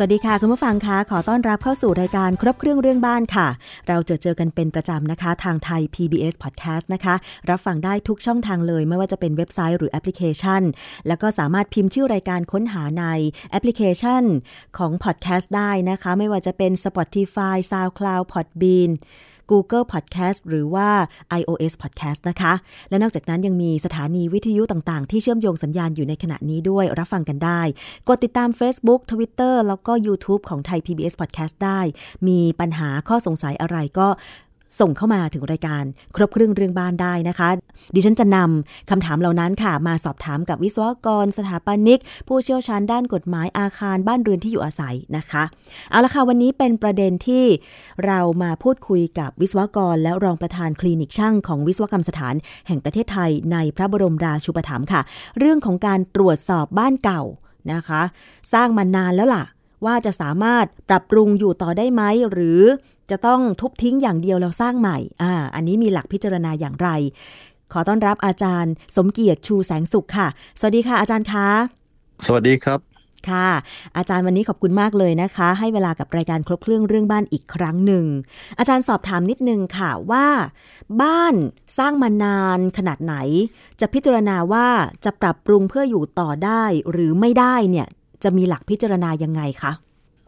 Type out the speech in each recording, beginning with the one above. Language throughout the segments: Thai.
สวัสดีค่ะ คุณผู้ฟังคะขอต้อนรับเข้าสู่รายการครบเครื่องเรื่องบ้านค่ะ เราจะเจอกันเป็นประจำนะคะ ทางไทย PBS Podcast นะคะ รับฟังได้ทุกช่องทางเลย ไม่ว่าจะเป็นเว็บไซต์หรือแอปพลิเคชัน แล้วก็สามารถพิมพ์ชื่อรายการค้นหาในแอปพลิเคชันของ Podcast ได้นะคะ ไม่ว่าจะเป็น Spotify SoundCloud Podbean Google Podcast หรือว่า iOS Podcast นะคะ และนอกจากนั้นยังมีสถานีวิทยุต่างๆ ที่เชื่อมโยงสัญญาณอยู่ในขณะนี้ด้วยรับฟังกันได้ กดติดตาม Facebook Twitter แล้วก็ YouTube ของไทย PBS Podcast ได้ มีปัญหาข้อสงสัยอะไรก็ ส่งเข้ามาถึงรายการครบเครื่องเรื่องบ้านได้นะคะ ดิฉันจะนำคำถามเหล่านั้นค่ะ มาสอบถามกับวิศวกร สถาปนิก ผู้เชี่ยวชาญด้านกฎหมายอาคารบ้านเรือนที่อยู่อาศัยนะคะ เอาละค่ะ วันนี้เป็นประเด็นที่เรามาพูดคุยกับวิศวกร และรองประธานคลินิกช่างของวิศวกรรมสถาน แห่งประเทศไทยในพระบรมราชูปถัมภ์ค่ะ เรื่องของการตรวจสอบบ้านเก่านะคะ สร้างมานานแล้วล่ะว่าจะสามารถปรับปรุงอยู่ต่อได้ไหม หรือ จะต้องทุบทิ้งอย่างเดียวแล้วสร้างใหม่ อ่า อันนี้มีหลักพิจารณาอย่างไร ขอต้อนรับอาจารย์ สมเกียรติชูแสงสุขค่ะ สวัสดีค่ะ อาจารย์คะ สวัสดีครับ ค่ะ อาจารย์วันนี้ขอบคุณมากเลยนะคะ ให้เวลากับรายการครบเครื่องเรื่องบ้านอีกครั้งหนึ่ง อาจารย์สอบถามนิดนึงค่ะว่า บ้านสร้างมานานขนาดไหน จะพิจารณาว่าจะปรับปรุงเพื่ออยู่ต่อได้หรือไม่ได้เนี่ย จะมีหลักพิจารณายังไงคะ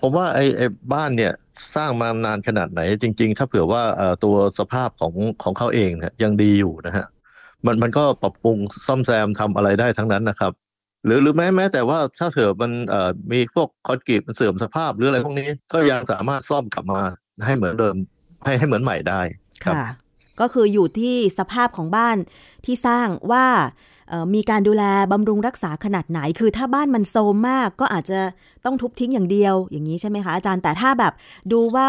ผมว่าไอ้ไอ้บ้านเนี่ยสร้างมานานขนาดไหน จริง ๆ ถ้าเผื่อว่าตัวสภาพของของเขาเองนะยังดีอยู่นะฮะมันมันก็ปรับปรุงซ่อมแซมทำอะไรได้ทั้งนั้นนะครับ หรือหรือแม้แม้แต่ว่าถ้าเผื่อมันเอ่อมีพวกคอนกรีตมันเสื่อมสภาพหรืออะไรพวกนี้ก็ยังสามารถซ่อมกลับมาให้เหมือนเดิมให้ให้เหมือนใหม่ได้ค่ะ ก็คืออยู่ที่สภาพของบ้านที่สร้างว่า มีการดูแลบำรุงรักษาขนาดไหน คือถ้าบ้านมันโซมมากก็อาจจะต้องทุบทิ้งอย่างเดียว อย่างนี้ใช่ไหมคะอาจารย์ แต่ถ้าแบบดูว่า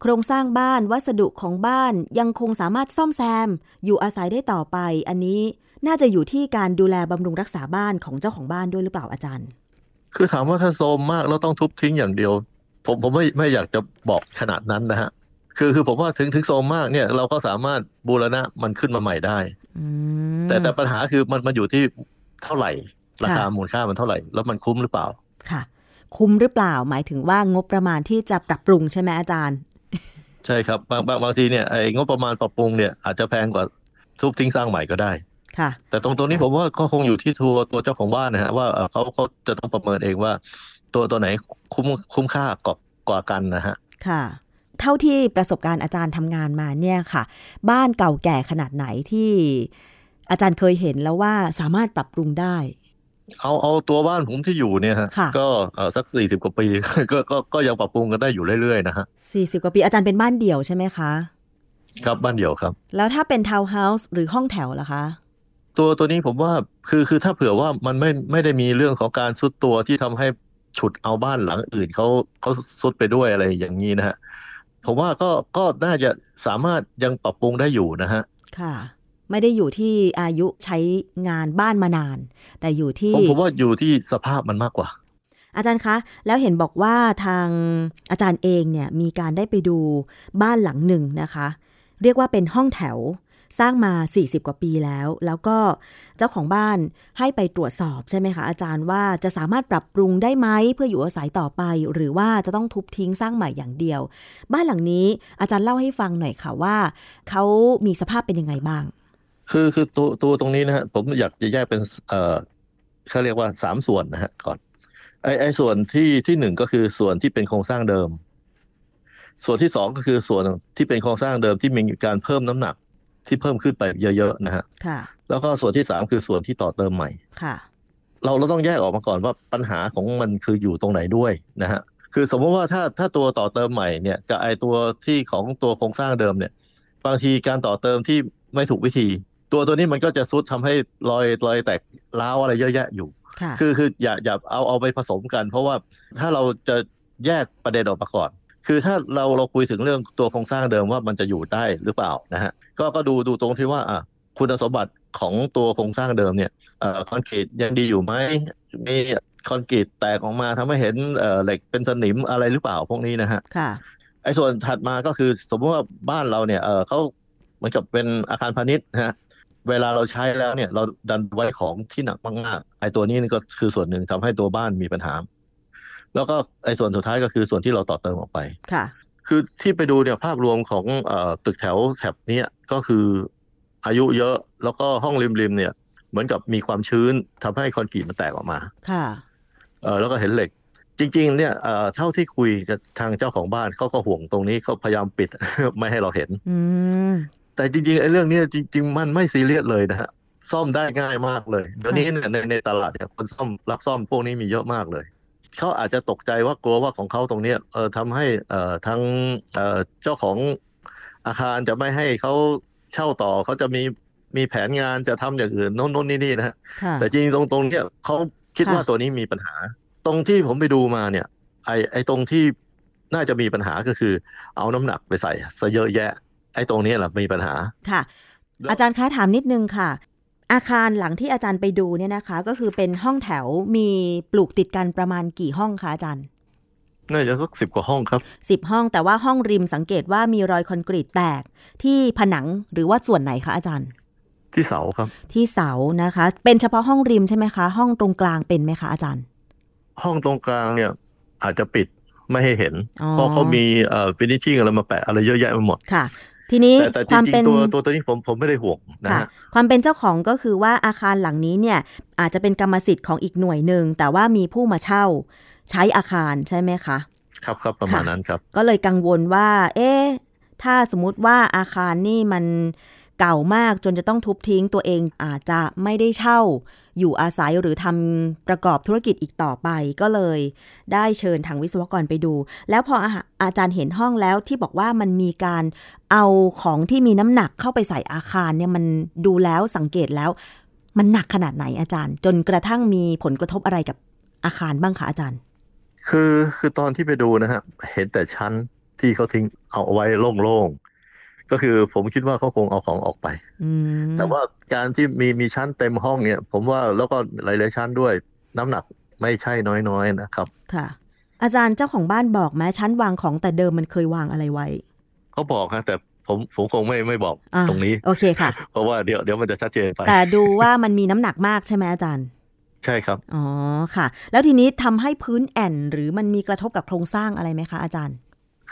โครงสร้างบ้านวัสดุของบ้านยังคงสามารถซ่อมแซม อยู่อาศัยได้ต่อไป อันนี้น่าจะอยู่ที่การดูแลบำรุงรักษาบ้านของเจ้าของบ้านด้วยหรือเปล่าอาจารย์ คือถามว่าถ้าโซมมากแล้วต้องทุบทิ้งอย่างเดียว ผมผมไม่ไม่อยากจะบอกขนาดนั้นนะฮะคือคือผมว่าถึงถึงโซมมากเนี่ยเราก็สามารถบูรณะมันขึ้นมาใหม่ได้ แต่แต่ปัญหาคือมันมันอยู่ที่เท่าไหร่ ราคามูลค่ามันเท่าไหร่ แล้วมันคุ้มหรือเปล่า ค่ะ คุ้มหรือเปล่า หมายถึงว่างบประมาณที่จะปรับปรุงใช่ไหมอาจารย์ ใช่ครับ บางบางบางทีเนี่ยไอ้งบประมาณปรับปรุงเนี่ยอาจจะแพงกว่าทุบทิ้งสร้างใหม่ก็ได้ค่ะ แต่ตรงตัวนี้ผมว่าก็คงอยู่ที่ตัวตัวเจ้าของบ้านนะฮะว่าเขาเขาจะต้องประเมินเองว่า ตัวตัวไหนคุ้มคุ้มค่ากว่ากว่ากันนะฮะ ค่ะ เท่าที่ประสบการณ์อาจารย์ทำงานมาเนี่ยค่ะ บ้านเก่าแก่ขนาดไหนที่อาจารย์เคยเห็นแล้วว่าสามารถปรับปรุงได้ เอาเอาตัวบ้านผมที่อยู่เนี่ยฮะก็สักสี่สิบกว่าปีก็ก็ก็ยังปรับปรุงกันได้อยู่เรื่อยๆนะฮะสี่สิบกว่าปีอาจารย์เป็นบ้านเดี่ยวใช่ไหมคะครับบ้านเดี่ยวครับ แล้วถ้าเป็นทาวน์เฮาส์หรือห้องแถวล่ะคะ ตัวตัวนี้ผมว่าคือคือถ้าเผื่อว่ามันไม่ไม่ได้มีเรื่องของการทรุดตัวที่ทำให้ฉุดเอาบ้านหลังอื่นเขาเขาทรุดไปด้วยอะไรอย่างนี้นะฮะ ผมว่าก็ก็น่าจะสามารถยังปรับปรุงได้อยู่นะฮะ ค่ะ ไม่ได้อยู่ที่อายุใช้งานบ้านมานาน แต่อยู่ที่ผมผมว่าอยู่ที่สภาพมันมากกว่า อาจารย์คะ แล้วเห็นบอกว่าทางอาจารย์เองเนี่ยมีการได้ไปดูบ้านหลังหนึ่งนะคะ เรียกว่าเป็นห้องแถว สร้างมา 40 กว่าปีแล้ว แล้วก็เจ้าของบ้านให้ไปตรวจสอบใช่ไหมคะอาจารย์ว่าจะสามารถปรับปรุงได้ไหมเพื่ออยู่อาศัยต่อไป หรือว่าจะต้องทุบทิ้งสร้างใหม่อย่างเดียว บ้านหลังนี้อาจารย์เล่าให้ฟังหน่อยค่ะว่าเขามีสภาพเป็นยังไงบ้าง คือคือตัวตัวตรงนี้นะฮะผมอยากจะแยกเป็นเอ่อเขาเรียกว่าสามส่วนนะฮะก่อนไอไอส่วนที่ที่หนึ่งก็คือส่วนที่เป็นโครงสร้างเดิม ส่วนที่สองก็คือส่วนที่เป็นโครงสร้างเดิมที่มีการเพิ่มน้ำหนัก ที่เพิ่มขึ้นไปเยอะๆนะฮะค่ะแล้วก็ส่วนที่สามคือส่วนที่ต่อเติมใหม่ค่ะ เราเราต้องแยกออกมาก่อนว่าปัญหาของมันคืออยู่ตรงไหนด้วยนะฮะคือสมมติว่าถ้าถ้าตัวต่อเติมใหม่เนี่ยกับไอตัวที่ของตัวโครงสร้างเดิมเนี่ย บางทีการต่อเติมที่ไม่ถูกวิธี ตัวตัวนี้มันก็จะซุดทำให้รอยรอยแตกร้าวอะไรเยอะแยะอยู่คือคืออย่าอย่าเอาเอาไปผสมกัน เพราะว่าถ้าเราจะแยกประเด็นออกมาก่อน คือถ้าเราเราคุยถึงเรื่องตัวโครงสร้างเดิมว่ามันจะอยู่ได้หรือเปล่านะฮะก็ก็ดูดูตรงที่ว่าอะคุณสมบัติของตัวโครงสร้างเดิมเนี่ยคอนกรีตยังดีอยู่ไหมมีคอนกรีตแตกออกมาทำให้เห็นเอ่อเหล็กเป็นสนิมอะไรหรือเปล่าพวกนี้นะฮะค่ะไอ้ส่วนถัดมาก็คือสมมติว่าบ้านเราเนี่ยเออเขาเหมือนกับเป็นอาคารพาณิชย์นะฮะเวลาเราใช้แล้วเนี่ยเราดันไว้ของที่หนักมากๆไอ้ตัวนี้นี่ก็คือส่วนหนึ่งทำให้ตัวบ้านมีปัญหา แล้วก็ไอ้ส่วนสุดท้ายก็คือส่วนที่เราต่อเติมออกไปค่ะ คือที่ไปดูเนี่ยภาพรวมของเอ่อตึกแถวแถบเนี้ยก็คืออายุเยอะแล้วก็ห้องริมๆเนี่ย เหมือนกับมีความชื้นทำให้คอนกรีตมันแตกออกมา ค่ะเออแล้วก็เห็นเหล็กจริงๆ เนี่ยเอ่อเท่าที่คุยกับทางเจ้าของบ้านเขาก็ห่วงตรงนี้เขาพยายามปิดไม่ให้เราเห็นอืมแต่จริงๆไอ้เรื่องเนี้ยจริง ๆ มันไม่ซีเรียสเลยนะฮะซ่อมได้ง่ายมากเลยเดี๋ยวนี้เนี่ยในในตลาดเนี่ยคนซ่อมรับซ่อมพวกนี้มีเยอะมากเลย เขาอาจจะตกใจว่ากลัวว่าของเขาตรงเนี้ยเออทำให้เอ่อทั้งเอ่อเจ้าของอาคารจะไม่ให้เขาเช่าต่อเขาจะมีมีแผนงานจะทำอย่างอื่นโน่นโน่นนี่นี่นะฮะค่ะแต่จริงๆตรงตรงเนี้ยเขาคิดค่ะว่าตัวนี้มีปัญหา ตรงที่ผมไปดูมาเนี่ย ไอไอตรงที่น่าจะมีปัญหาก็คือ เอาน้ำหนักไปใส่ซะเยอะแยะ ไอตรงนี้แหละมีปัญหาค่ะแล้วอาจารย์คะถามนิดนึงค่ะ อาคารหลังที่อาจารย์ไปดูเนี่ยนะคะ ก็คือเป็นห้องแถวมีปลูกติดกันประมาณกี่ห้องคะอาจารย์น่าจะสักสิบกว่าห้องครับสิบห้องแต่ว่าห้องริมสังเกตว่ามีรอยคอนกรีตแตกที่ผนังหรือว่าส่วนไหนคะอาจารย์ ที่เสาครับ ที่เสานะคะ เป็นเฉพาะห้องริมใช่ไหมคะ ห้องตรงกลางเป็นไหมคะอาจารย์ ห้องตรงกลางเนี่ยอาจจะปิดไม่ให้เห็นอ๋อเพราะเขามีเอ่อฟินิชชิ่งอะไรมาแปะอะไรเยอะแยะไปหมดค่ะ ทีนี้แต่แต่จความริเป็งนๆตัวตัวตัวนี้ผมผมไม่ได้ห่วงนะค่ะฮะความเป็นเจ้าของก็คือว่าอาคารหลังนี้เนี่ยอาจจะเป็นกรรมสิทธิ์ของอีกหน่วยหนึ่ง แต่ว่ามีผู้มาเช่าใช้อาคารใช่ไหมคะ ครับครับประมาณค่ะนั้นครับ ก็เลยกังวลว่า เอ๊ะถ้าสมมุติว่าอาคารนี่มันเก่ามากจนจะต้องทุบทิ้งตัวเองอาจจะไม่ได้เช่า อยู่อาศัยหรือทำประกอบธุรกิจอีกต่อไปก็เลย ได้เชิญทางวิศวกรไปดู แล้วพออาอาจารย์เห็นห้องแล้วที่บอกว่ามันมีการเอาของที่มีน้ำหนักเข้าไปใส่อาคารเนี่ยมันดูแล้วสังเกตแล้ว มันหนักขนาดไหนอาจารย์ จนกระทั่งมีผลกระทบอะไรกับอาคารบ้างคะอาจารย์ คือคือตอนที่ไปดูนะฮะเห็นแต่ชั้นที่เขาทิ้งเอาไว้โล่งๆ ก็คือผมคิดว่าเขาคงเอาของออกไปอืมแต่ว่าการที่มีมีชั้นเต็มห้องเนี่ย ผมว่าแล้วก็หลายๆชั้นด้วย น้ำหนักไม่ใช่น้อยๆนะครับ ค่ะ อาจารย์เจ้าของบ้านบอกไหมชั้นวางของแต่เดิมมันเคยวางอะไรไว้เขาบอกฮะแต่ผมผมคงไม่ไม่บอกอ่าตรงนี้ โอเคค่ะ เพราะว่าเดี๋ยวเดี๋ยวมันจะชัดเจนไป แต่ดูว่ามันมีน้ำหนักมากใช่ไหมอาจารย์ ใช่ครับ อ๋อค่ะ แล้วทีนี้ทำให้พื้นแอ่นหรือมันมีกระทบกับโครงสร้างอะไรไหมคะอาจารย์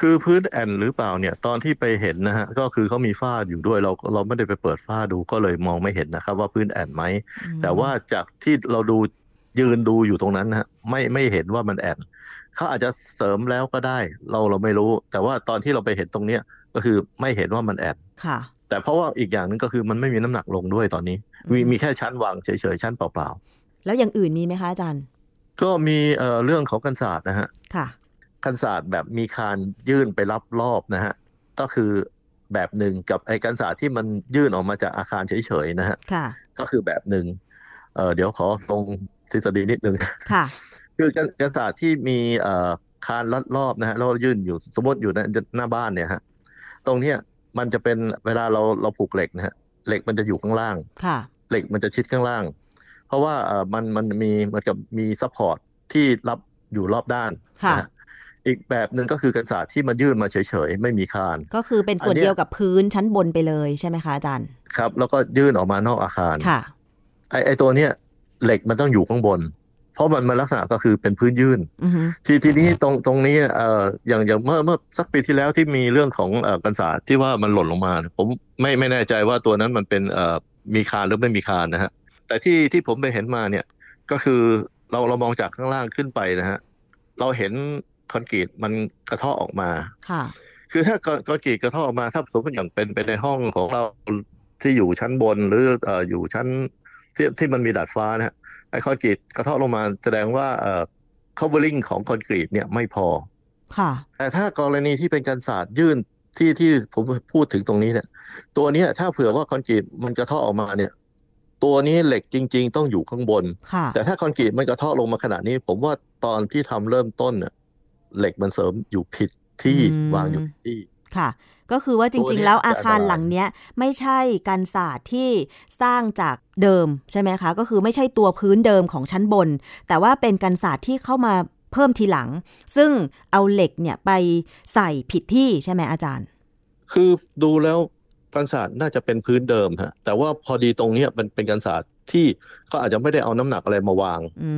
คือพื้นแอนหรือเปล่าเนี่ยตอนที่ไปเห็นนะฮะก็คือเขามีฝ้าอยู่ด้วยเราเราไม่ได้ไปเปิดฝ้าดูก็เลยมองไม่เห็นนะครับ ว่าพื้นแอนไหมแต่ว่าจากที่เราดูยืนดูอยู่ตรงนั้นนะฮะไม่ไม่เห็นว่ามันแอนเขาอาจจะเสริมแล้วก็ได้ เราเราไม่รู้ แต่ว่าตอนที่เราไปเห็นตรงเนี้ยก็คือไม่เห็นว่ามันแอนค่ะ แต่เพราะว่าอีกอย่างหนึงก็คือมันไม่มีน้ำหนักลงด้วยตอนนี้มีอืมมีแค่ชั้นวางเฉยๆชั้นเปล่าแล้วอย่างอื่นมีไหมคะอาจารย์ๆก็มีเอ่อเรื่องของกันศาสตร์นะฮะค่ะ กันศาสตร์แบบมีคานยื่นไปรับรอบนะฮะก็คือแบบหนึ่งกับไอ้กันศาสตร์ที่มันยื่นออกมาจากอาคารเฉยๆนะฮะค่ะก็คือแบบหนึ่งเอ่อเดี๋ยวขอลงทฤษฎีนิดนึงค่ะ คือกันกันศาสตร์ที่มีเอ่อคานรัดรอบนะฮะแล้วยื่นอยู่สมมติอยู่ในหน้าบ้านเนี่ยฮะตรงเนี้ยมันจะเป็นเวลาเราเราผูกเหล็กนะฮะเหล็กมันจะอยู่ข้างล่างค่ะเหล็กมันจะชิดข้างล่าง เพราะว่าเอ่อมันมันมีเหมือนกับมี support ที่รับอยู่รอบด้านค่ะนะฮะ อีกแบบหนึ่งก็คือกันศาสตร์ที่มันยื่นมาเฉยๆ ไม่มีคาน ก็คือเป็นส่วนอันเนี้ยเดียวกับพื้นชั้นบนไปเลยใช่ไหมคะอาจารย์ ครับ แล้วก็ยื่นออกมานอกอาคารค่ะไอไอตัวเนี้ยเหล็กมันต้องอยู่ข้างบน เพราะมันมันลักษณะก็คือเป็นพื้นยื่นอือฮึทีทีนี้ตรงตรงนี้เอ่ออย่างอย่างเมื่อเมื่อสักปีที่แล้วที่มีเรื่องของเอ่อกันศาสตร์ที่ว่ามันหล่นลงมาเนี่ยผมไม่ไม่แน่ใจว่าตัวนั้นมันเป็นเอ่อมีคานหรือไม่มีคานนะฮะแต่ที่ที่ผมไปเห็นมาเนี่ยก็คือเราเรามองจากข้างล่างขึ้นไปนะฮะเราเห็น คอนกรีตมันกระเทาะออกมาค่ะ คือถ้าคอนคอนกรีตกระเทาะออกมาถ้าสมมติอย่างเป็นเป็นในห้องของเราที่อยู่ชั้นบนหรือเอ่ออยู่ชั้นที่ที่มันมีดาดฟ้านะฮะไอคอนกรีตกระเทาะลงมาแสดงว่าเอ่อ covering ของคอนกรีตเนี่ยไม่พอ ค่ะ แต่ถ้ากรณีที่เป็นการศาสตร์ยื่นที่ที่ผมพูดถึงตรงนี้เนี่ย ตัวเนี้ยถ้าเผื่อว่าคอนกรีตมันกระเทาะออกมาเนี่ย ตัวนี้เหล็กจริง ๆ ต้องอยู่ข้างบนค่ะแต่ถ้าคอนกรีตมันกระเทาะลงมาขนาดนี้ ผมว่าตอนที่ทำเริ่มต้นเนี่ย เหล็กมันเสริมอยู่ผิดที่อืมวางอยู่ผิดที่ค่ะ ก็คือว่าจริง ๆ แล้วอาคารหลังเนี้ยไม่ใช่กันศาสตร์ที่สร้างจากเดิมใช่ไหมคะ ก็คือไม่ใช่ตัวพื้นเดิมของชั้นบน แต่ว่าเป็นกันศาสตร์ที่เข้ามาเพิ่มทีหลัง ซึ่งเอาเหล็กเนี่ยไปใส่ผิดที่ใช่ไหมอาจารย์ คือดูแล้ว กันศาสตร์น่าจะเป็นพื้นเดิมฮะแต่ว่าพอดีตรงเนี้ยมันเป็นกันศาสตร์ที่เขาอาจจะไม่ได้เอาน้ำหนักอะไรมาวางอื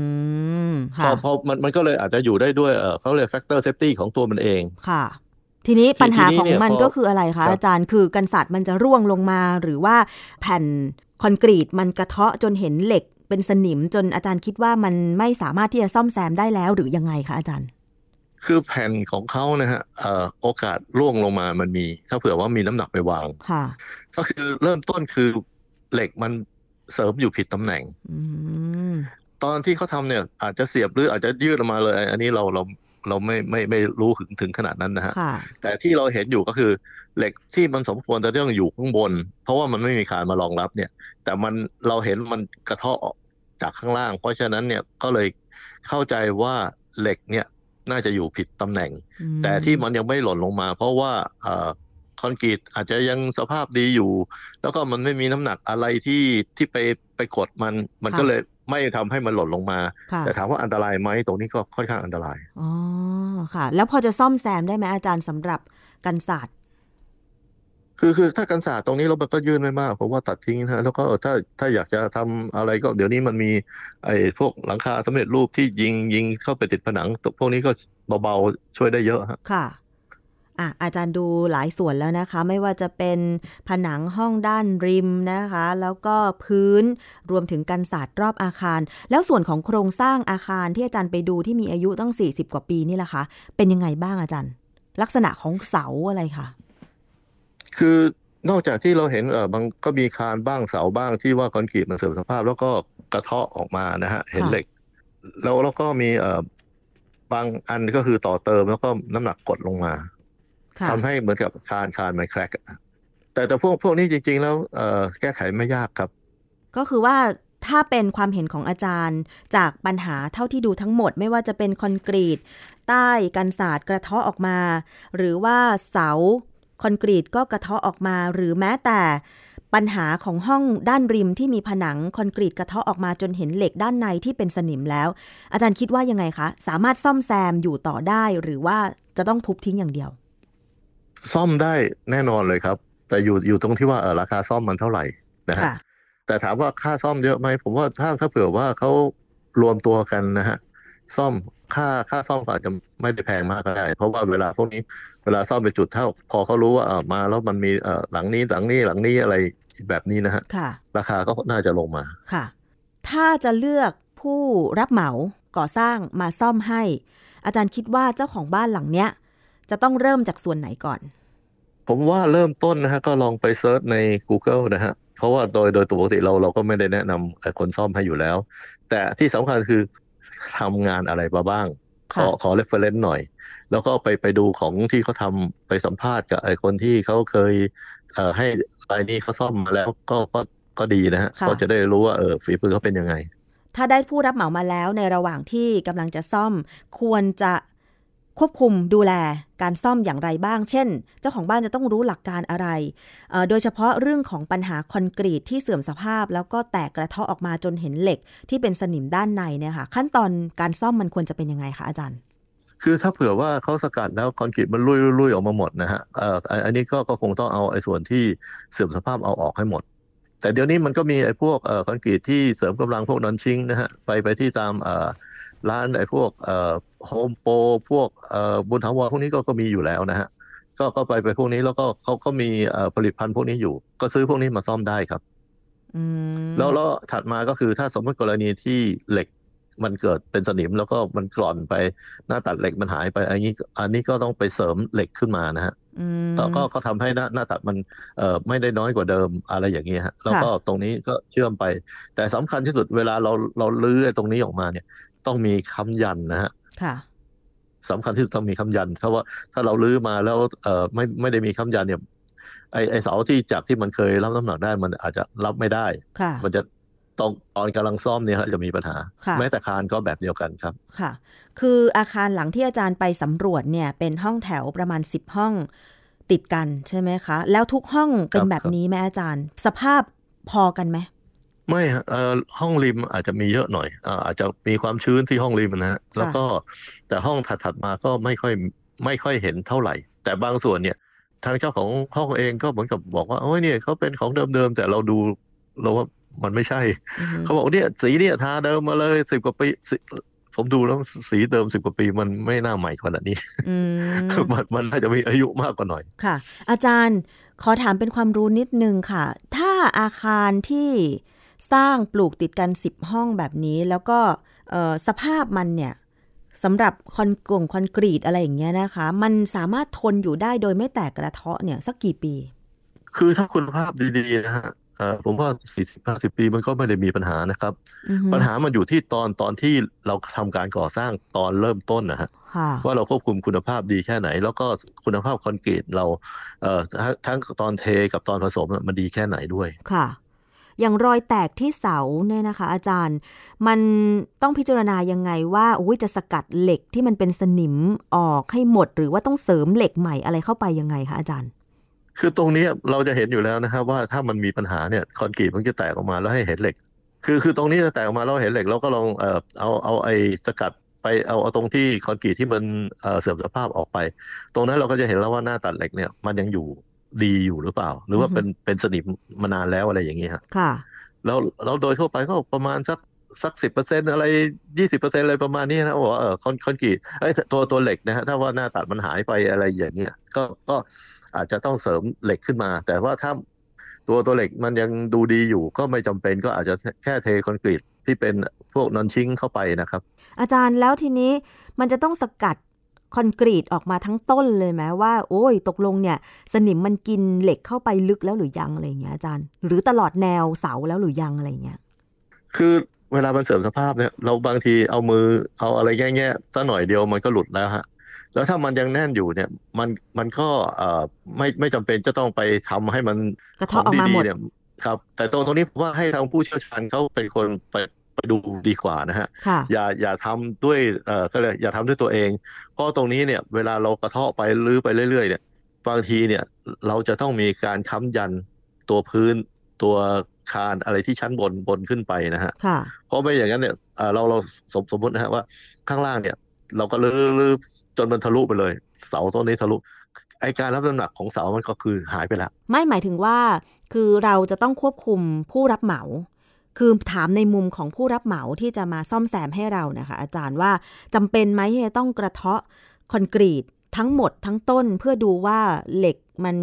มพค่ะอพอมันมันก็เลยอาจจะอยู่ได้ด้วยเออเขาเรียก factor safety ของตัวมันเองค่ะ ทีนี้ทีปัญหาทีนี้ของเนี่ยมันพอก็คืออะไรครัคะบอาจารย์คือกันศาสตร์มันจะร่วงลงมาหรือว่าแผ่นคอนกรีตมันกระเทาะจนเห็นเหล็กเป็นสนิมจนอาจารย์คิดว่ามันไม่สามารถที่จะซ่อมแซมได้แล้วหรือยังไงคะอาจารย์ คือแผ่นของเขานะฮะเอ่อโอกาสร่วงลงมามันมี ถ้าเผื่อว่ามีน้ำหนักไปวางค่ะก็คือเริ่มต้นคือเหล็กมันเสริมอยู่ผิดตำแหน่งอืมตอนที่เขาทำเนี่ย อาจจะเสียบหรืออาจจะยืดออกมาเลย อันนี้เราเราเราไม่ไม่ไม่รู้ถึงถึงขนาดนั้นนะฮะค่ะแต่ที่เราเห็นอยู่ก็คือ เหล็กที่มันสมควรจะต้องอยู่ข้างบน เพราะว่ามันไม่มีคานมารองรับเนี่ย แต่มันเราเห็นมันกระเทาะออกจากข้างล่าง เพราะฉะนั้นเนี่ยก็เลยเข้าใจว่าเหล็กเนี่ย น่าจะอยู่ผิดตำแหน่งอืมแต่ที่มันยังไม่หล่นลงมา เพราะว่าเอ่อคอนกรีตอาจจะยังสภาพดีอยู่ แล้วก็มันไม่มีน้ำหนักอะไรที่ที่ไปไปกดมันมันก็เลยไม่ทำให้มันหล่นลงมาค่ะแต่ถามว่าอันตรายไหมตรงนี้ก็ค่อนข้างอันตรายอ๋อค่ะ แล้วพอจะซ่อมแซมได้ไหมอาจารย์สำหรับกันศาสตร์ คือคือถ้ากันศาสตร์ตรงนี้เรามันก็ยื่นไม่มากผมว่าตัดทิ้งนะฮะแล้วก็ถ้าถ้าอยากจะทำอะไรก็เดี๋ยวนี้มันมีไอ้พวกหลังคาสำเร็จรูปที่ยิงยิงเข้าไปติดผนังพวกนี้ก็เบาๆช่วยได้เยอะฮะค่ะอะอาจารย์ดูหลายส่วนแล้วนะคะ ไม่ว่าจะเป็นผนังห้องด้านริมนะคะ แล้วก็พื้นรวมถึงกันศาสตร์รอบอาคาร แล้วส่วนของโครงสร้างอาคารที่อาจารย์ไปดูที่มีอายุตั้ง 40 กว่าปีนี่แหละคะเป็นยังไงบ้างอาจารย์ ลักษณะของเสาอะไรคะ คือนอกจากที่เราเห็นเออบางก็มีคานบ้างเสาบ้างที่ว่าคอนกรีตมันเสื่อมสภาพ แล้วก็กระเทาะออกมานะฮะเห็นเหล็ก แล้วแล้วก็มีเอ่อบางอันก็คือต่อเติมแล้วก็น้ำหนักกดลงมาค่ะทำให้เหมือนกับคานคานมันแครกอะแต่แต่พวกพวกนี้จริง ๆ แล้วเอ่อแก้ไขไม่ยากครับ ก็คือว่าถ้าเป็นความเห็นของอาจารย์ จากปัญหาเท่าที่ดูทั้งหมด ไม่ว่าจะเป็นคอนกรีต ใต้กันศาสตร์กระเทาะออกมา หรือว่าเสา คอนกรีตก็กระเทาะออกมาหรือแม้แต่ปัญหาของห้องด้านริมที่มีผนังคอนกรีตกระเทาะออกมาจนเห็นเหล็กด้านในที่เป็นสนิมแล้ว อาจารย์คิดว่ายังไงคะ สามารถซ่อมแซมอยู่ต่อได้หรือว่าจะต้องทุบทิ้งอย่างเดียว ซ่อมได้แน่นอนเลยครับ แต่อยู่อยู่ตรงที่ว่าเออราคาซ่อมมันเท่าไหร่นะฮะค่ะแต่ถามว่าค่าซ่อมเยอะไหมผมว่าถ้าถ้าเผื่อว่าเขารวมตัวกันนะฮะ ซ่อมค่าค่าซ่อมก็อาจจะไม่ได้แพงมากก็ได้ เพราะว่าเวลาพวกนี้เวลาซ่อมไปจุดเท่าพอเขารู้ว่าเออมาแล้วมันมีเออหลังนี้หลังนี้หลังนี้อะไรแบบนี้นะฮะค่ะราคาก็น่าจะลงมาค่ะ ถ้าจะเลือกผู้รับเหมาก่อสร้างมาซ่อมให้ อาจารย์คิดว่าเจ้าของบ้านหลังเนี้ย จะต้องเริ่มจากส่วนไหนก่อน ผมว่าเริ่มต้นนะฮะก็ลองไปเซิร์ชใน Google นะฮะเพราะว่าโดยโดยตัวปกติเราเราก็ไม่ได้แนะนำเอ่อคนซ่อมให้อยู่แล้ว แต่ที่สำคัญคือ ทำงานอะไรมาบ้าง ขอค่ะขอ reference หน่อย แล้วก็ไปไปดูของที่เขาทำไปสัมภาษณ์กับไอ้คนที่เขาเคยเอ่อให้รายนี้เขาซ่อมมาแล้วก็ก็ก็ดีนะฮะค่ะก็จะได้รู้ว่าเออฝีมือเขาเป็นยังไง ถ้าได้ผู้รับเหมามาแล้วในระหว่างที่กำลังจะซ่อม ควรจะ ควบคุมดูแลการซ่อมอย่างไรบ้าง เช่น เจ้าของบ้านจะต้องรู้หลักการอะไร โดยเฉพาะเรื่องของปัญหาคอนกรีตที่เสื่อมสภาพ แล้วก็แตกกระเทาะออกมาจนเห็นเหล็กที่เป็นสนิมด้านในเนี่ยค่ะ ขั้นตอนการซ่อมมันควรจะเป็นยังไงคะอาจารย์ คือถ้าเผื่อว่าเขาสกัดแล้วคอนกรีตมันลุยลุยๆออกมาหมดนะฮะอ,อ,อันนี้ก็คงต้องเอาไอ้ส่วนที่เสื่อมสภาพเอาออกให้หมดแต่เดี๋ยวนี้มันก็มีไอ้พวกคอนกรีตที่เสริมกำลังพวกนอนชิงนะฮะไปไปที่ตามอ ร้านไอ้พวกเอ่อโฮมโปรพวกเอ่อบุญถาวรพวกนี้ก็ก็มีอยู่แล้วนะฮะก็ก็ไปไปพวกนี้แล้วก็เขาก็มีเอ่อผลิตภัณฑ์พวกนี้อยู่ ก็ซื้อพวกนี้มาซ่อมได้ครับอืมแล้วแล้วถัดมาก็คือถ้าสมมติกรณีที่เหล็กมันเกิดเป็นสนิมแล้วก็มันกร่อนไปหน้าตัดเหล็กมันหายไป อันนี้ อันนี้ก็ต้องไปเสริมเหล็กขึ้นมานะฮะอืมก็ก็ก็ทำให้หน้าหน้าตัดมันเอ่อไม่ได้น้อยกว่าเดิมอะไรอย่างเงี้ยฮะแล้วก็ตรงนี้ก็เชื่อมไป แต่สำคัญที่สุดเวลาเราเราลื้อไอ้ตรงนี้ออกมาเนี่ย ต้องมีค้ำยันนะฮะค่ะสำคัญที่สุดต้องมีค้ำยันเพราะว่าถ้าเราลื้อมาแล้วเอ่อไม่ไม่ได้มีค้ำยันเนี่ยไอไอเสาที่จากที่มันเคยรับน้ำหนักได้มันอาจจะรับไม่ได้ค่ะมันจะตรงตอนกำลังซ่อมเนี่ยฮะจะมีปัญหาค่ะแม้แต่คานก็แบบเดียวกันครับค่ะ คืออาคารหลังที่อาจารย์ไปสำรวจเนี่ย เป็นห้องแถวประมาณ 10 ห้องติดกันใช่ไหมคะ แล้วทุกห้องเป็นครับแบบครับนี้ไหมอาจารย์ สภาพพอกันไหม ไม่ฮะเอ่อห้องริมอาจจะมีเยอะหน่อยเอ่ออาจจะมีความชื้นที่ห้องริมนะฮะแล้วก็แต่ห้องถัดๆมาก็ไม่ค่อยไม่ค่อยเห็นเท่าไหร่ แต่บางส่วนเนี่ย ทางเจ้าของห้องเองก็เหมือนกับบอกว่าโอ้ยเนี่ยเขาเป็นของเดิมๆแต่เราดูเราว่ามันไม่ใช่อือฮึเขาบอกเนี่ยสีเนี่ยทาเดิมมาเลยสิบกว่าปีสิผมดูแล้วสีเดิมสิบกว่าปีมันไม่น่าใหม่ขนาดนี้อืมมันมันน่าจะมีอายุมากกว่าหน่อยค่ะ อาจารย์ขอถามเป็นความรู้นิดนึงค่ะ ถ้าอาคารที่ สร้างปลูกติดกัน 10 ห้องแบบนี้ แล้วก็เอ่อสภาพมันเนี่ยสำหรับคอนกรงคอนกรีตอะไรอย่างเงี้ยนะคะ มันสามารถทนอยู่ได้โดยไม่แตกกระเทาะเนี่ยสักกี่ปี คือถ้าคุณภาพดีๆนะฮะเอ่อผมว่าสี่สิบห้าสิบปีมันก็ไม่ได้มีปัญหานะครับอือฮึปัญหามันอยู่ที่ตอนตอนที่เราทำการก่อสร้างตอนเริ่มต้นนะฮะค่ะว่าเราควบคุมคุณภาพดีแค่ไหน แล้วก็คุณภาพคอนกรีตเราเอ่อทั้งทั้งตอนเทกับตอนผสมอะมันดีแค่ไหนด้วยค่ะ อย่างรอยแตกที่เสาเนี่ยนะคะ อาจารย์ มันต้องพิจารณายังไงว่าอุ้ยจะสกัดเหล็กที่มันเป็นสนิมออกให้หมด หรือว่าต้องเสริมเหล็กใหม่อะไรเข้าไปยังไงคะอาจารย์ คือตรงนี้เราจะเห็นอยู่แล้วนะครับว่าถ้ามันมีปัญหาเนี่ยคอนกรีตมันจะแตกออกมาแล้วให้เห็นเหล็ก คือคือตรงนี้จะแตกออกมาแล้วเห็นเหล็กเราก็ลองเอ่อเอาเอาไอ้สกัดไปเอาเอาตรงที่คอนกรีตที่มันเสื่อมสภาพออกไป ตรงนั้นเราก็จะเห็นแล้วว่าหน้าตัดเหล็กเนี่ยมันยังอยู่ ดีอยู่หรือเปล่า หรือว่าอือฮึเป็นเป็นสนิมมานานแล้วอะไรอย่างนี้ฮะค่ะแล้วแล้วโดยทั่วไปก็ประมาณสักสักสิบเปอร์เซ็นต์อะไรยี่สิบเปอร์เซ็นต์อะไรประมาณนี้นะบอกว่าเออคอนคอนกรีตไอ้ยตัวตัวเหล็กนะฮะถ้าว่าหน้าตัดมันหายไปอะไรอย่างเงี้ยก็ก็อาจจะต้องเสริมเหล็กขึ้นมา แต่ว่าถ้าตัวตัวเหล็กมันยังดูดีอยู่ก็ไม่จำเป็นก็อาจจะแค่เทคอนกรีตที่เป็นพวก non-shrink เข้าไปนะครับ อาจารย์แล้วทีนี้มันจะต้องสกัด คอนกรีตออกมาทั้งต้นเลยไหมว่า โอ้ย ตกลงเนี่ย สนิมมันกินเหล็กเข้าไปลึกแล้วหรือยังอะไรอย่างเงี้ยอาจารย์ หรือตลอดแนวเสาแล้วหรือยังอะไรอย่างเงี้ยคือเวลามันเสริมสภาพเนี่ยเราบางทีเอามือเอาอะไรแง่ๆสักหน่อยเดียวมันก็หลุดแล้วฮะแล้วถ้ามันยังแน่นอยู่เนี่ยมันมันก็เอ่อไม่ไม่จำเป็นจะต้องไปทำให้มันกระเทาะออกมาหมดๆเนี่ยครับแต่ตรงตรงนี้ผมว่าให้ทางผู้เชี่ยวชาญเขาเป็นคนไป ไปดูดีกว่านะฮะค่ะอย่าอย่าทำด้วยเอ่อก็เลยอย่าทำด้วยตัวเอง เพราะตรงนี้เนี่ยเวลาเรากระเทาะไปลื้อไปเรื่อยๆเนี่ยบางทีเนี่ยเราจะต้องมีการค้ำยันตัวพื้นตัวคานอะไรที่ชั้นบนบนขึ้นไปนะฮะค่ะเพราะไม่อย่างนั้นเนี่ยเอ่อเราเราสมสมมตินะฮะว่าข้างล่างเนี่ย เราก็ลื้อลื้อจนมันทะลุไปเลย เสาต้นนี้ทะลุไอการรับน้ำหนักของเสามันก็คือหายไปแล้ว ไม่หมายถึงว่า คือเราจะต้องควบคุมผู้รับเหมา คือถามในมุมของผู้รับเหมาที่จะมาซ่อมแซมให้เรานะคะ อาจารย์ว่าจำเป็นไหมที่จะต้องกระเทาะคอนกรีตทั้งหมดทั้งต้นเพื่อดูว่าเหล็กมัน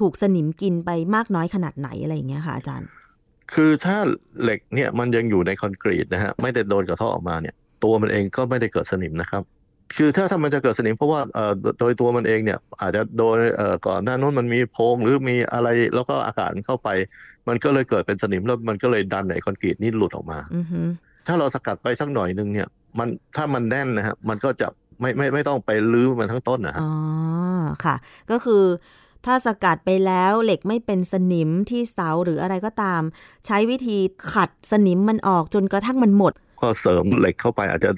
ถูกสนิมกินไปมากน้อยขนาดไหนอะไรอย่างเงี้ยค่ะอาจารย์ คือถ้าเหล็กเนี่ยมันยังอยู่ในคอนกรีตนะฮะไม่ได้โดนกระเทาะออกมาเนี่ย ตัวมันเองก็ไม่ได้เกิดสนิมนะครับ คือถ้าถ้ามันจะเกิดสนิมเพราะว่าเอ่อโดโดยตัวมันเองเนี่ย อาจจะโดนเอ่อก่อนหน้านู้นมันมีโพรงหรือมีอะไรแล้วก็อากาศมันเข้าไป มันก็เลยเกิดเป็นสนิมแล้วมันก็เลยดันไอ้คอนกรีตนี่หลุดออกมาอือฮึถ้าเราสกัดไปสักหน่อยนึงเนี่ย มันถ้ามันแน่นนะฮะมันก็จะไม่ไม่ไม่ต้องไปรื้อมันทั้งต้นนะฮะอ๋อค่ะ ก็คือถ้าสกัดไปแล้วเหล็กไม่เป็นสนิมที่เสาหรืออะไรก็ตาม ใช้วิธีขัดสนิมมันออกจนกระทั่งมันหมด ก็เสริมเหล็กเข้าไปอาจจะ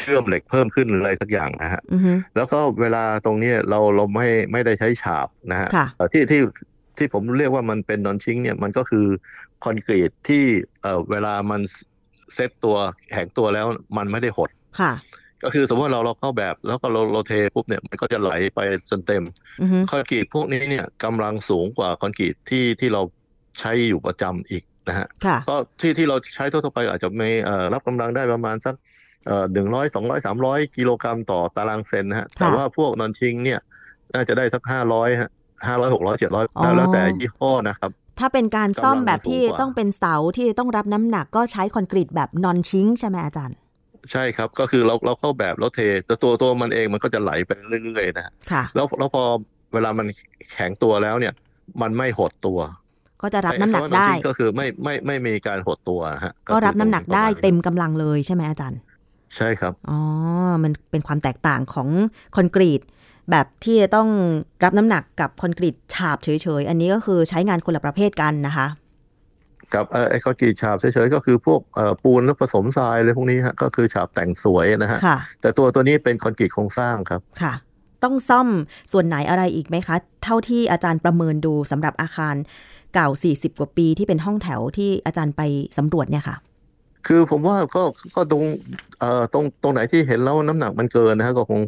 เอ่อเชื่อมเหล็กเพิ่มขึ้นหรืออะไรสักอย่างนะฮะอือฮึแล้วก็เวลาตรงเนี้ยเราเราไม่ไม่ได้ใช้ฉาบนะฮะค่ะเอ่อที่ที่ที่ผมเรียกว่ามันเป็น non-shrink เนี่ยมันก็คือคอนกรีตที่เอ่อเวลามันเซ็ตตัวแข็งตัวแล้วมันไม่ได้หดค่ะ ก็คือสมมติว่าเราเราเข้าแบบแล้วก็เราเราเทปุ๊บเนี่ยมันก็จะไหลไปจนเต็มอือฮึคอนกรีตพวกนี้เนี่ยกำลังสูงกว่าคอนกรีตที่ที่เราใช้อยู่ประจำอีกนะฮะค่ะก็ที่ที่เราใช้ทั่วๆไปอาจจะไม่เอ่อรับกำลังได้ประมาณสักเอ่อ หนึ่งร้อยสองร้อยสามร้อยกิโลกรัมต่อตารางเซนนะฮะ แต่ว่าพวก non-shrink เนี่ยน่าจะได้สักห้าร้อยฮะห้าร้อยหกร้อยเจ็ดร้อยอ๋อแล้วแต่ยี่ห้อนะครับถ้าเป็นการซ่อมกำลังแบบที่สูงกว่าต้องเป็นเสาที่ต้องรับน้ำหนักก็ใช้คอนกรีตแบบนอนชิงใช่ไหมอาจารย์ ใช่ครับก็คือเราเราเข้าแบบแล้วเทแต่ตัวตัวมันเองมันก็จะไหลไปเรื่อยๆนะฮะค่ะแล้วแล้วพอเวลามันแข็งตัวแล้วเนี่ย มันไม่หดตัว ก็จะรับน้ำหนักอ้คำว่าได้นอนชิงก็คือไม่ไม่ไม่มีการหดตัวนะฮะก็รับน้ำหนักได้คือตรงเต็มกำลังเลยใช่ไหมอาจารย์ ใช่ครับ อ๋อ มันเป็นความแตกต่างของคอนกรีต แบบที่จะต้องรับน้ำหนักกับคอนกรีตฉาบเฉยๆ อันนี้ก็คือใช้งานคนละประเภทกันนะคะกับเอ่อไอ้คอนกรีตฉาบเฉยๆ ก็คือพวกเอ่อปูนแล้วผสมทรายอะไรพวกนี้ฮะก็คือฉาบแต่งสวยนะฮะค่ะแต่ตัวตัวนี้เป็นคอนกรีตโครงสร้างครับค่ะ ต้องซ่อมส่วนไหนอะไรอีกไหมคะ เท่าที่อาจารย์ประเมินดูสำหรับอาคารเก่า 40 กว่าปีที่เป็นห้องแถวที่อาจารย์ไปสำรวจเนี่ยค่ะ คือผมว่าก็ก็ตรงเอ่อตรงตรงไหนที่เห็นแล้วน้ำหนักมันเกินนะฮะก็คง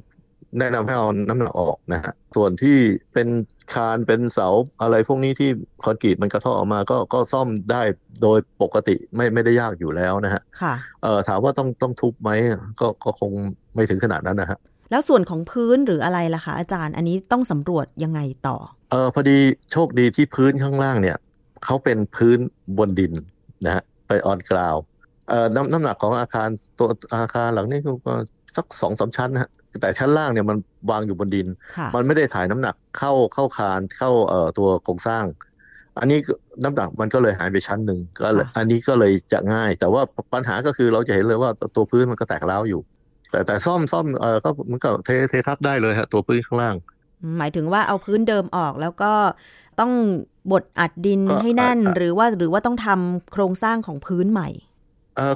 แนะนำให้เอาน้ำหนักออกนะฮะส่วนที่เป็นคานเป็นเสาอะไรพวกนี้ที่คอนกรีตมันกระเทาะออกมาก็ก็ซ่อมได้โดยปกติไม่ไม่ได้ยากอยู่แล้วนะฮะค่ะเอ่อถามว่าต้องต้องทุบไหมก็ก็คงไม่ถึงขนาดนั้นนะฮะแล้วส่วนของพื้นหรืออะไรล่ะคะอาจารย์อันนี้ต้องสำรวจยังไงต่อเออพอดีโชคดีที่พื้นข้างล่างเนี่ยเขาเป็นพื้นบนดินนะฮะไปออนกราวเอ่อ น้ำน้ำหนักของอาคารตัวอาคารหลังนี้ก็สักสองสามชั้นนะฮะแต่ชั้นล่างเนี่ยมันวางอยู่บนดินค่ะมันไม่ได้ถ่ายน้ำหนักเข้าเข้าคานเข้าเอ่อตัวโครงสร้าง อันนี้ก็น้ำหนักมันก็เลยหายไปชั้นหนึ่งก็เลยค่ะอันนี้ก็เลยจะง่าย แต่ว่าปัญหาก็คือเราจะเห็นเลยว่าตัวพื้นมันก็แตกร้าวอยู่ แต่แต่ซ่อมซ่อมเออก็มันก็เทเททับได้เลยฮะตัวพื้นข้างล่าง หมายถึงว่าเอาพื้นเดิมออกแล้วก็ต้องบดอัดดินก็ให้แน่นอะหรือว่าหรือว่าต้องทำโครงสร้างของพื้นใหม่เอ่อ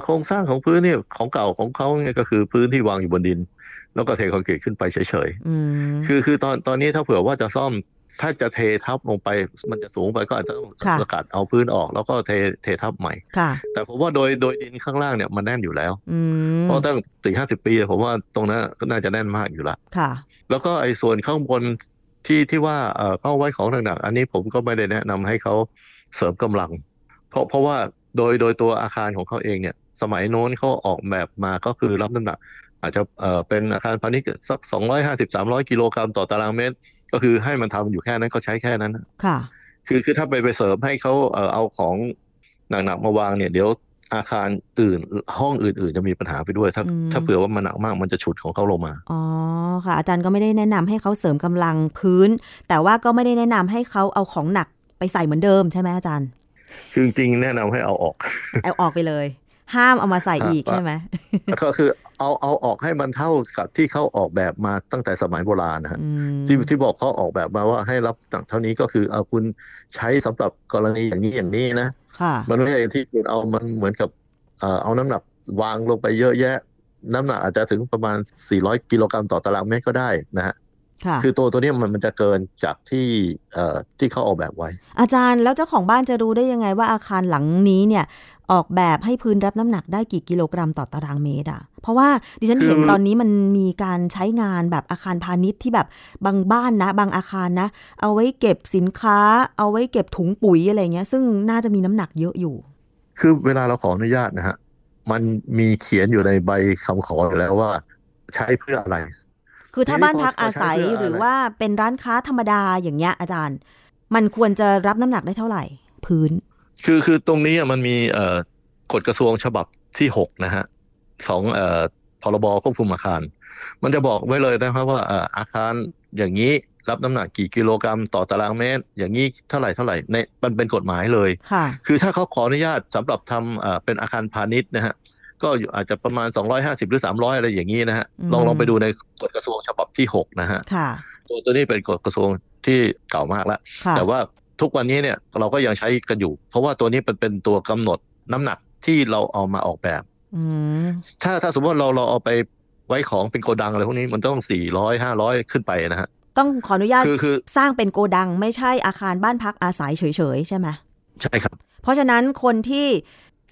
โครงสร้างของพื้นเนี่ยของเก่าของเขาเนี่ยก็คือพื้นที่วางอยู่บนดิน แล้วก็เทคอนกรีตขึ้นไปเฉยอืมๆคือคือตอนตอนนี้ถ้าเผื่อว่าจะซ่อมถ้าจะเททับลงไปมันจะสูงไปก็อาจจะต้องค่ะสกัดเอาพื้นออก แล้วก็เทเททับใหม่ค่ะแต่ผมว่าโดยโดยดินข้างล่างเนี่ยมันแน่นอยู่แล้วอืมเพราะตั้งสี่ห้าสิบปีผมว่าตรงนั้นก็น่าจะแน่นมากอยู่ละค่ะแล้วก็ไอ้ส่วนข้างบนที่ที่ว่าเอ่อเข้าไว้ของหนักๆอันนี้ผมก็ไม่ได้แนะนำให้เขาเสริมกำลัง เพราะเพราะว่า โดยโดยตัวอาคารของเขาเองเนี่ย สมัยโน้นเขาออกแบบมาก็คือรับน้ำหนัก อาจจะเอ่อเป็นอาคารพาณิชย์สักสองร้อยห้าสิบสามร้อยกิโลกรัมต่อตารางเมตร ก็คือให้มันทำอยู่แค่นั้นก็ใช้แค่นั้นค่ะ คือคือถ้าไปไปเสริมให้เขาเอ่อเอาของหนักๆมาวางเนี่ย เดี๋ยวอาคารอื่นห้องอื่น ๆ จะมีปัญหาไปด้วย ถ้าอืมถ้าเผื่อว่ามันหนักมากมันจะฉุดของเขาลงมา อ๋อค่ะ อาจารย์ก็ไม่ได้แนะนำให้เขาเสริมกำลังพื้น แต่ว่าก็ไม่ได้แนะนำให้เขาเอาของหนักไปใส่เหมือนเดิมใช่ไหมอาจารย์ คือจริงๆแนะนำให้เอาออก เอาออกไปเลย ห้ามเอามาใส่อีกอะใช่ไหมก็คือเอาเอาออกให้มันเท่ากับที่เขาออกแบบมาตั้งแต่สมัยโบราณนะฮะอืมที่ที่บอกเขาออกแบบมาว่าให้รับหนักเท่านี้ก็คือเอาคุณใช้สำหรับกรณีอย่างนี้อย่างนี้นะค่ะมันไม่ใช่ที่คุณเอามันเหมือนกับเอ่อเอาน้ำหนักวางลงไปเยอะแยะ น้ำหนักอาจจะถึงประมาณ 400 กิโลกรัมต่อตารางเมตรก็ได้นะฮะ ค่ะคือตัวตัวเนี้ยมันมันจะเกินจากที่เอ่อที่เขาออกแบบไว้ อาจารย์แล้วเจ้าของบ้านจะรู้ได้ยังไงว่าอาคารหลังนี้เนี่ยออกแบบให้พื้นรับน้ำหนักได้กี่กิโลกรัมต่อตารางเมตรอะ เพราะว่าดิฉันคือเห็นตอนนี้มันมีการใช้งานแบบอาคารพาณิชย์ที่แบบบางบ้านนะ บางอาคารนะ เอาไว้เก็บสินค้า เอาไว้เก็บถุงปุ๋ยอะไรเงี้ย ซึ่งน่าจะมีน้ำหนักเยอะอยู่ คือเวลาเราขออนุญาตนะฮะมันมีเขียนอยู่ในใบคำขออยู่แล้วว่า ใช้เพื่ออะไร คือถ้าทีนี้บ้านพักพออาศัยใช้เพื่ออะไรหรือว่าเป็นร้านค้าธรรมดาอย่างเงี้ยอาจารย์ มันควรจะรับน้ำหนักได้เท่าไหร่ พื้น คือคือตรงนี้อะมันมีเอ่อกฎกระทรวงฉบับที่หกนะฮะของเอ่อพรบควบคุมอาคาร มันจะบอกไว้เลยนะครับว่าเอ่ออาคารอย่างนี้รับน้ำหนักกี่กิโลกรัมต่อตารางเมตร อย่างนี้เท่าไหร่เท่าไหร่ในมันเป็นกฎหมายเลยค่ะคือถ้าเขาขออนุญาตสำหรับทำเอ่อเป็นอาคารพาณิชย์นะฮะ ก็อยู่อาจจะประมาณ 250 หรือ 300 อะไรอย่างนี้นะฮะอืมลองลองไปดูในกฎกระทรวงฉบับที่ 6 นะฮะค่ะตัวตัวนี้เป็นกฎกระทรวงที่เก่ามากแล้วค่ะแต่ว่าทุกวันนี้เนี่ยเราก็ยังใช้กันอยู่ เพราะว่าตัวนี้เป็นเป็นตัวกำหนดน้ำหนักที่เราเอามาออกแบบอืมถ้าถ้าสมมติว่าเราเราเอาไปไว้ของเป็นโกดังอะไรพวกนี้มันต้อง400 500ขึ้นไปนะฮะต้องขออนุญาตคือคือสร้างเป็นโกดังไม่ใช่อาคารบ้านพักอาศัยเฉยๆใช่ไหมใช่ครับ เพราะฉะนั้นคนที่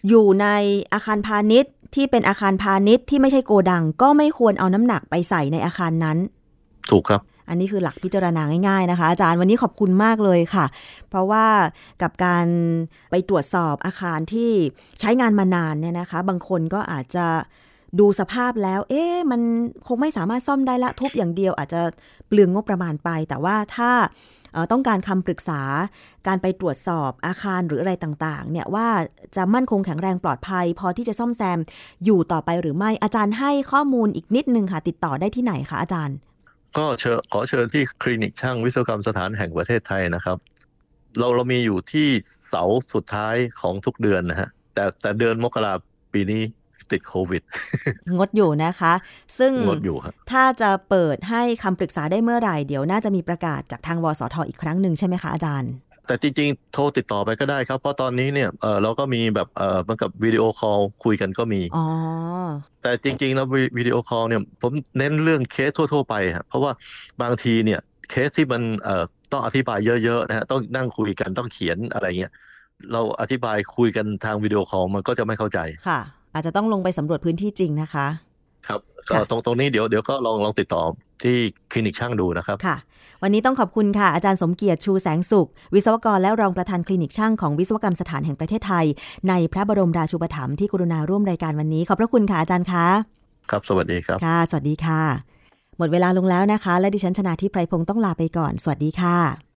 อยู่ในอาคารพาณิชย์ ที่เป็นอาคารพาณิชย์ที่ไม่ใช่โกดัง ก็ไม่ควรเอาน้ำหนักไปใส่ในอาคารนั้น ถูกครับ อันนี้คือหลักพิจารณาง่ายๆนะคะ อาจารย์วันนี้ขอบคุณมากเลยค่ะ เพราะว่ากับการไปตรวจสอบอาคารที่ใช้งานมานานเนี่ยนะคะ บางคนก็อาจจะดูสภาพแล้ว เอ๊ะมันคงไม่สามารถซ่อมได้ละทุบอย่างเดียวอาจจะเปลืองงบประมาณไป แต่ว่าถ้าเอ่อ ต้องการคำปรึกษาการไปตรวจสอบอาคารหรืออะไรต่างๆเนี่ยว่าจะมั่นคงแข็งแรงปลอดภัย พอที่จะซ่อมแซมอยู่ต่อไปหรือไม่อาจารย์ให้ข้อมูลอีกนิดนึงค่ะ ติดต่อได้ที่ไหนคะอาจารย์ ก็เชิญขอเชิญที่คลินิกช่างวิศวกรรมสถานแห่งประเทศไทยนะครับ เราเรามีอยู่ที่เสาร์สุดท้ายของทุกเดือนนะฮะแต่แต่เดือนมกราปีนี้ ติดโควิด งดอยู่นะคะ ซึ่งงดอยู่ครับถ้าจะเปิดให้คำปรึกษาได้เมื่อไหร่ เดี๋ยวน่าจะมีประกาศจากทางวสทอีกครั้งหนึ่งใช่ไหมคะอาจารย์ แต่จริงๆ โทรติดต่อไปก็ได้ครับ เพราะตอนนี้เนี่ยเออเราก็มีแบบเออเหมือนกับวิดีโอคอลคุยกันก็มีอ๋อแต่จริงๆ แล้ววิวิดีโอคอลเนี่ยผมเน้นเรื่องเคสทั่ว ๆ ไปฮะเพราะว่าบางทีเนี่ยเคสที่มันเอ่อต้องอธิบายเยอะๆนะฮะต้องนั่งคุยกันต้องเขียนอะไรเงี้ยเราอธิบายคุยกันทางวิดีโอคอลมันก็จะไม่เข้าใจค่ะ อาจจะต้องลงไปสำรวจพื้นที่จริงนะคะ ครับก็ค่ะตรงตรงนี้เดี๋ยวเดี๋ยวก็ลองลองติดต่อที่คลินิกช่างดูนะครับค่ะ วันนี้ต้องขอบคุณค่ะ อาจารย์สมเกียรติชูแสงสุข วิศวกรและรองประธานคลินิกช่างของวิศวกรรมสถานแห่งประเทศไทย ในพระบรมราชูปถัมภ์ที่กรุณาร่วมรายการวันนี้ ขอบพระคุณค่ะอาจารย์คะครับ สวัสดีครับค่ะ สวัสดีค่ะ หมดเวลาลงแล้วนะคะ และดิฉันชนาทิพไพรพงศ์ต้องลาไปก่อน สวัสดีค่ะ